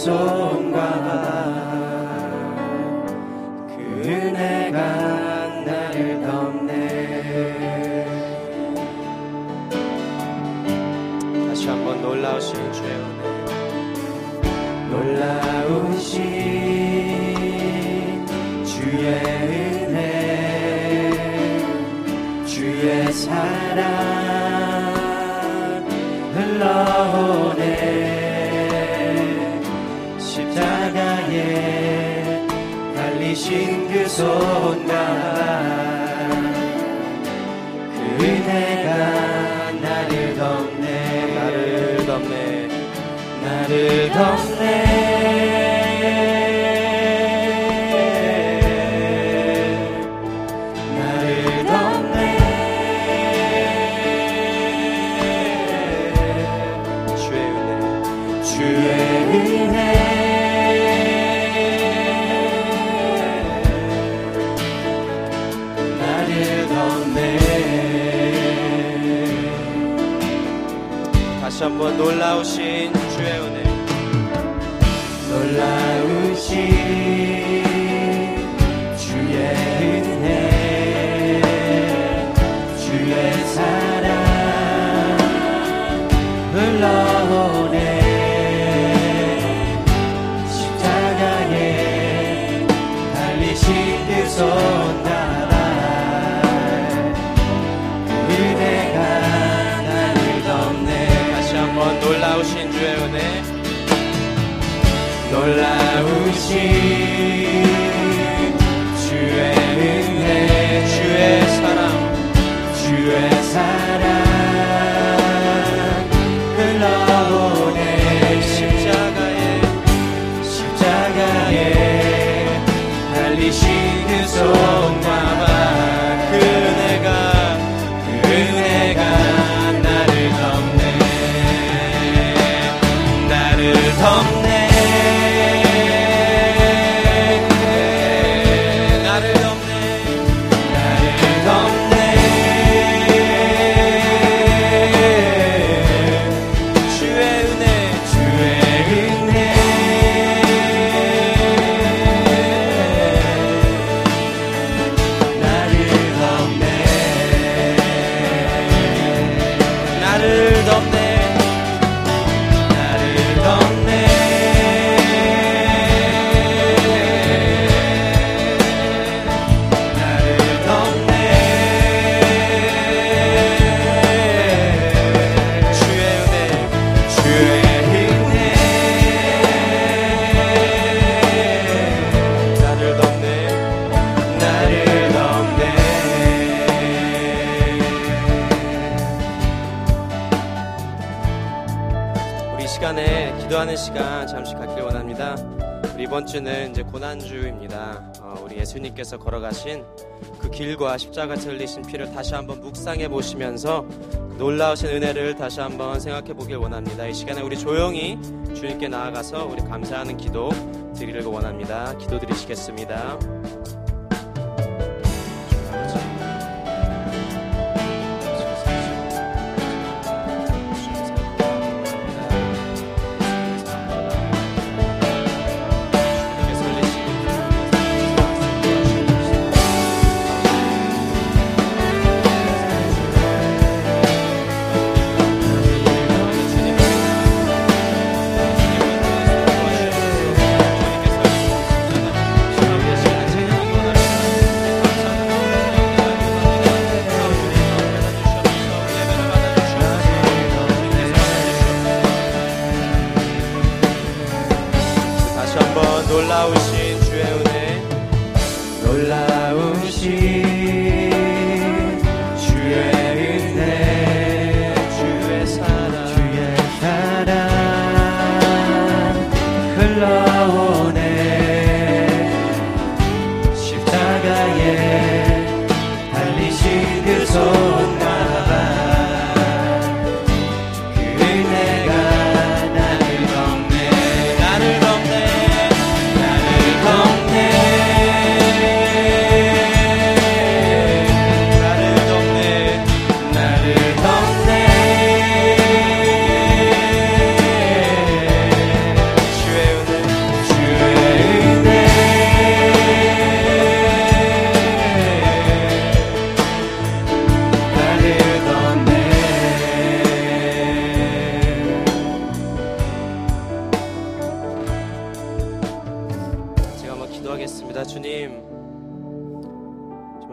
손과 달리신 그 손과 그 은혜가 나를 덮네. 나를 덮네. 나를 덮네 놀라우신 주의 은혜. 놀라우신 놀라우신 주의 은혜 주의 사랑 주의 십자가에 십자가에 달리신 그 손가 우리 이 시간에 기도하는 시간 잠시 갖길 원합니다. 우리 이번 주는 이제 고난주입니다. 어, 우리 예수님께서 걸어가신 그 길과 십자가 틀리신 피를 다시 한번 묵상해 보시면서 놀라우신 은혜를 다시 한번 생각해 보길 원합니다. 이 시간에 우리 조용히 주님께 나아가서 우리 감사하는 기도 드리려고 원합니다. 기도 드리시겠습니다.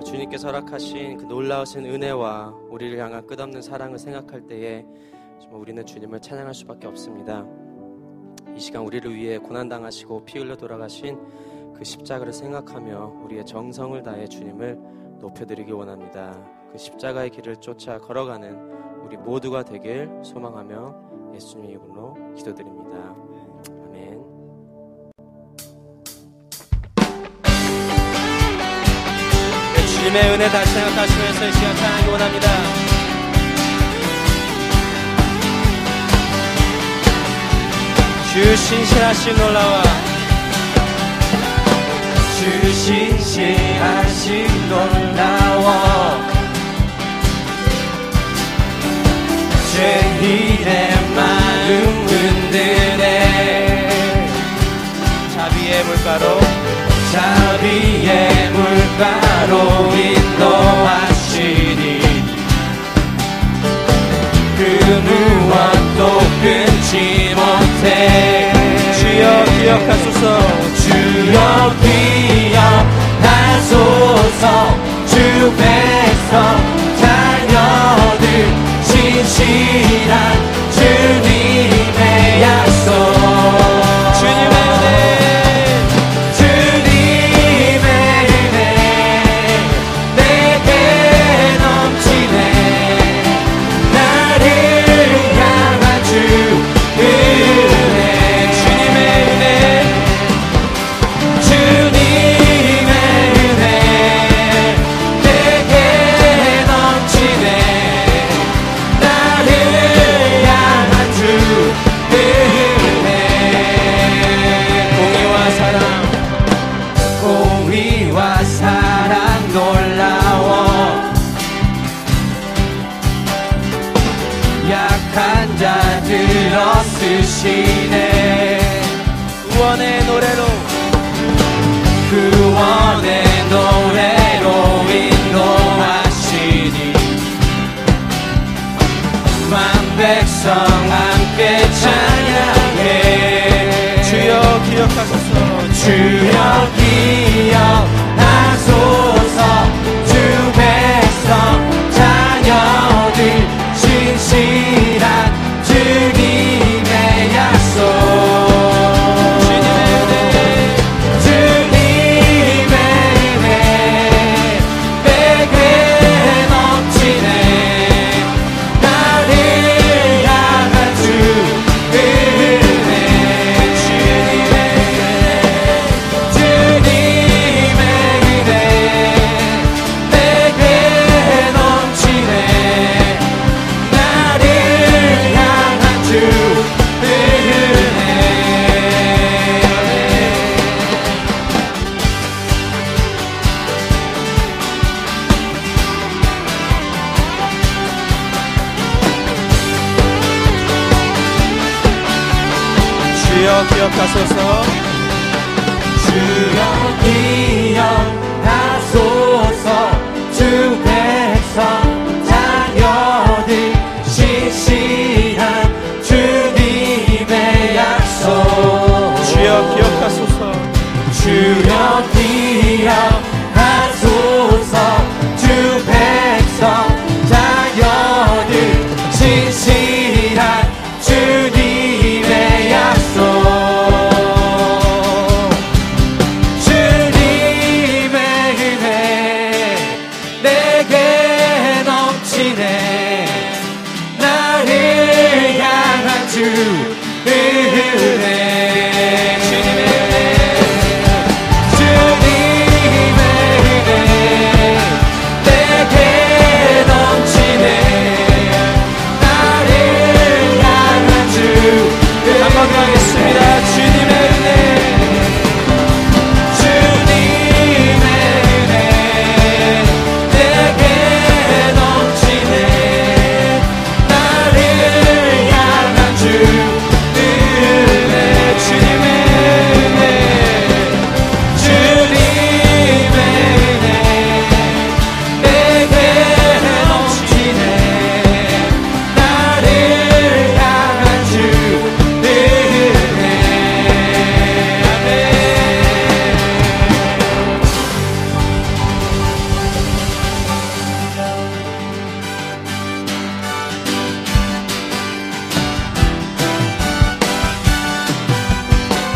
주님께서 허락하신 그 놀라우신 은혜와 우리를 향한 끝없는 사랑을 생각할 때에 정말 우리는 주님을 찬양할 수밖에 없습니다. 이 시간 우리를 위해 고난당하시고 피 흘려 돌아가신 그 십자가를 생각하며 우리의 정성을 다해 주님을 높여드리기 원합니다. 그 십자가의 길을 쫓아 걸어가는 우리 모두가 되길 소망하며 예수님 이름으로 기도드립니다. 네, 주님의 은혜 다시 생각하시면서 이 시간 찬양하기 원합니다. 주 신실하신 놀라와 주 신실하신 놀라워 죄인의 마음 흔드네 자비의 물가로 자비의 물가로 인도하시니 그 무엇도 끊지 못해. 주여 기억하소서 기억하소서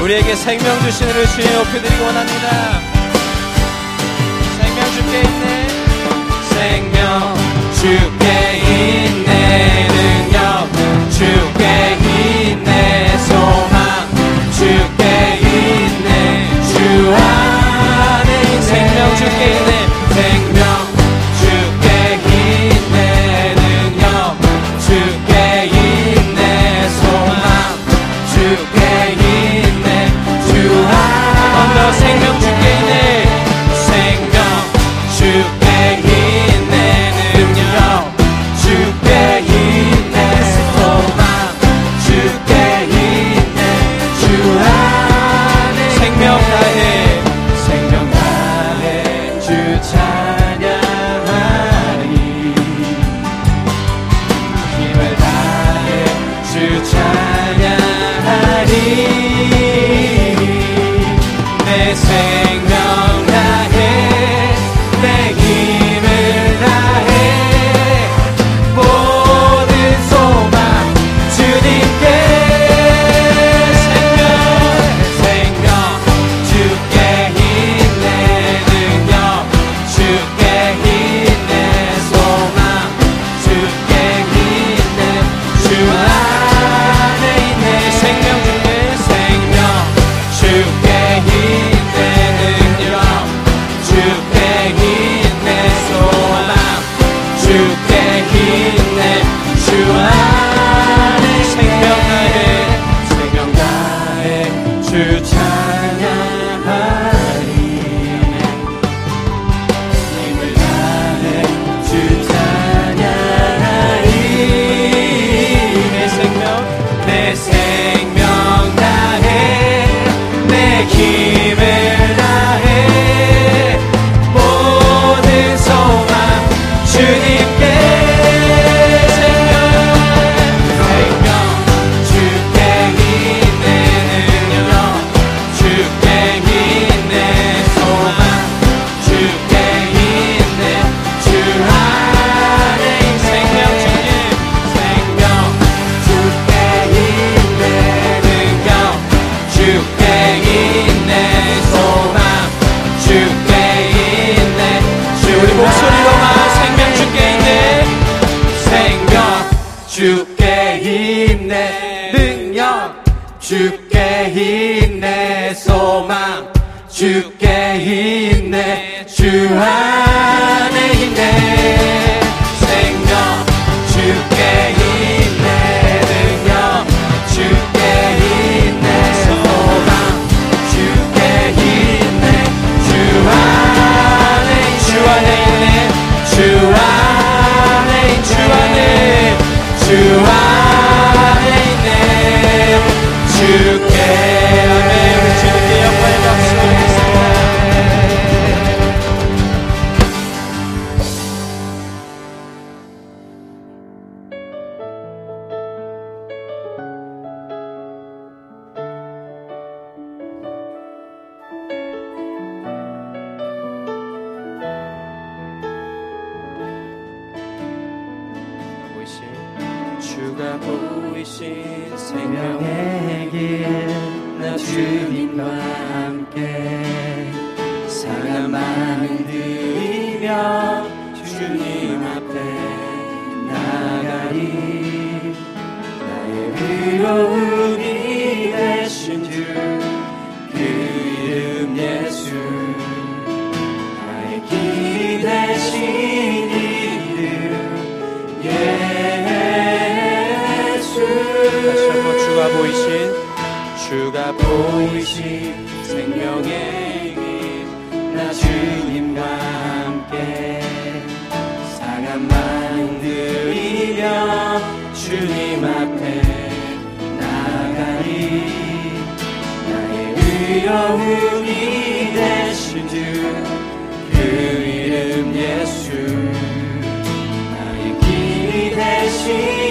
우리에게 생명 주신 우리 주님 높여드리기 원합니다. 생명 주께 있네. 생명 주께 있네. 능력 주께 있네. 소망 주께 있네. 주 안에 생명 주께 있네. 주께 힘내. 능력. 주께 힘내. 소망. 주께 힘내. 주 안에 힘내. to are. 보이신 주가 보이신 생명의 길 나 주님과 함께 상한 만들이며 주님 앞에 나가리. 나의 위로움이 되신 주그 이름 예수. 나의 길이 되신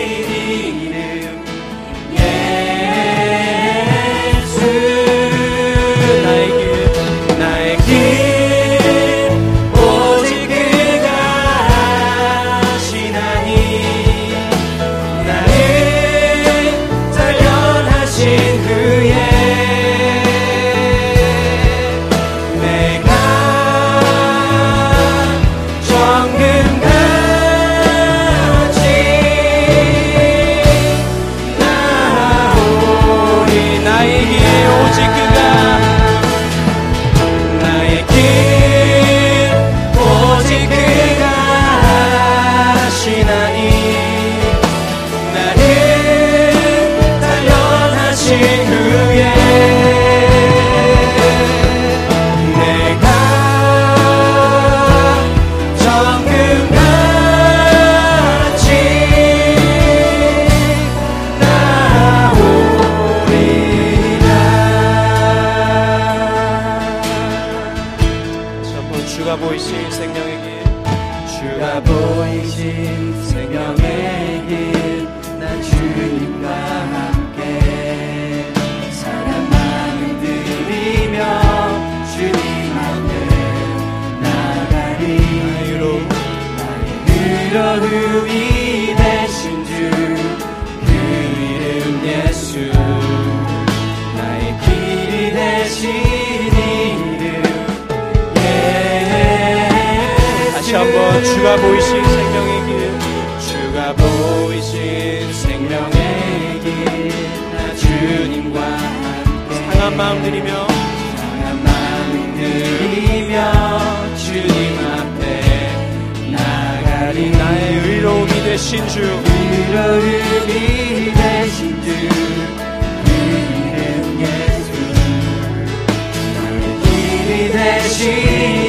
주가 보이신 생명의 길 주가 보이신 생명의 길나 주님과 함께. 상한 마음 드리며. 상한 마음 드리며 주님 앞에 나가리. 나의 의로움이 되신 주. 의로움이 되신 주. 대신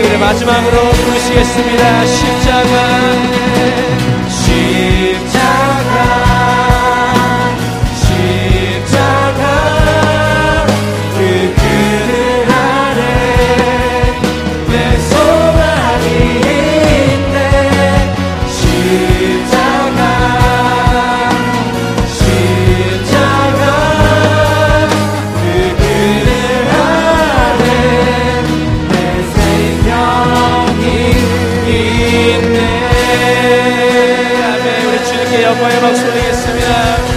우리 마지막으로 부르시겠습니다. 십자가, 십자가. يا طيب رسولي السلام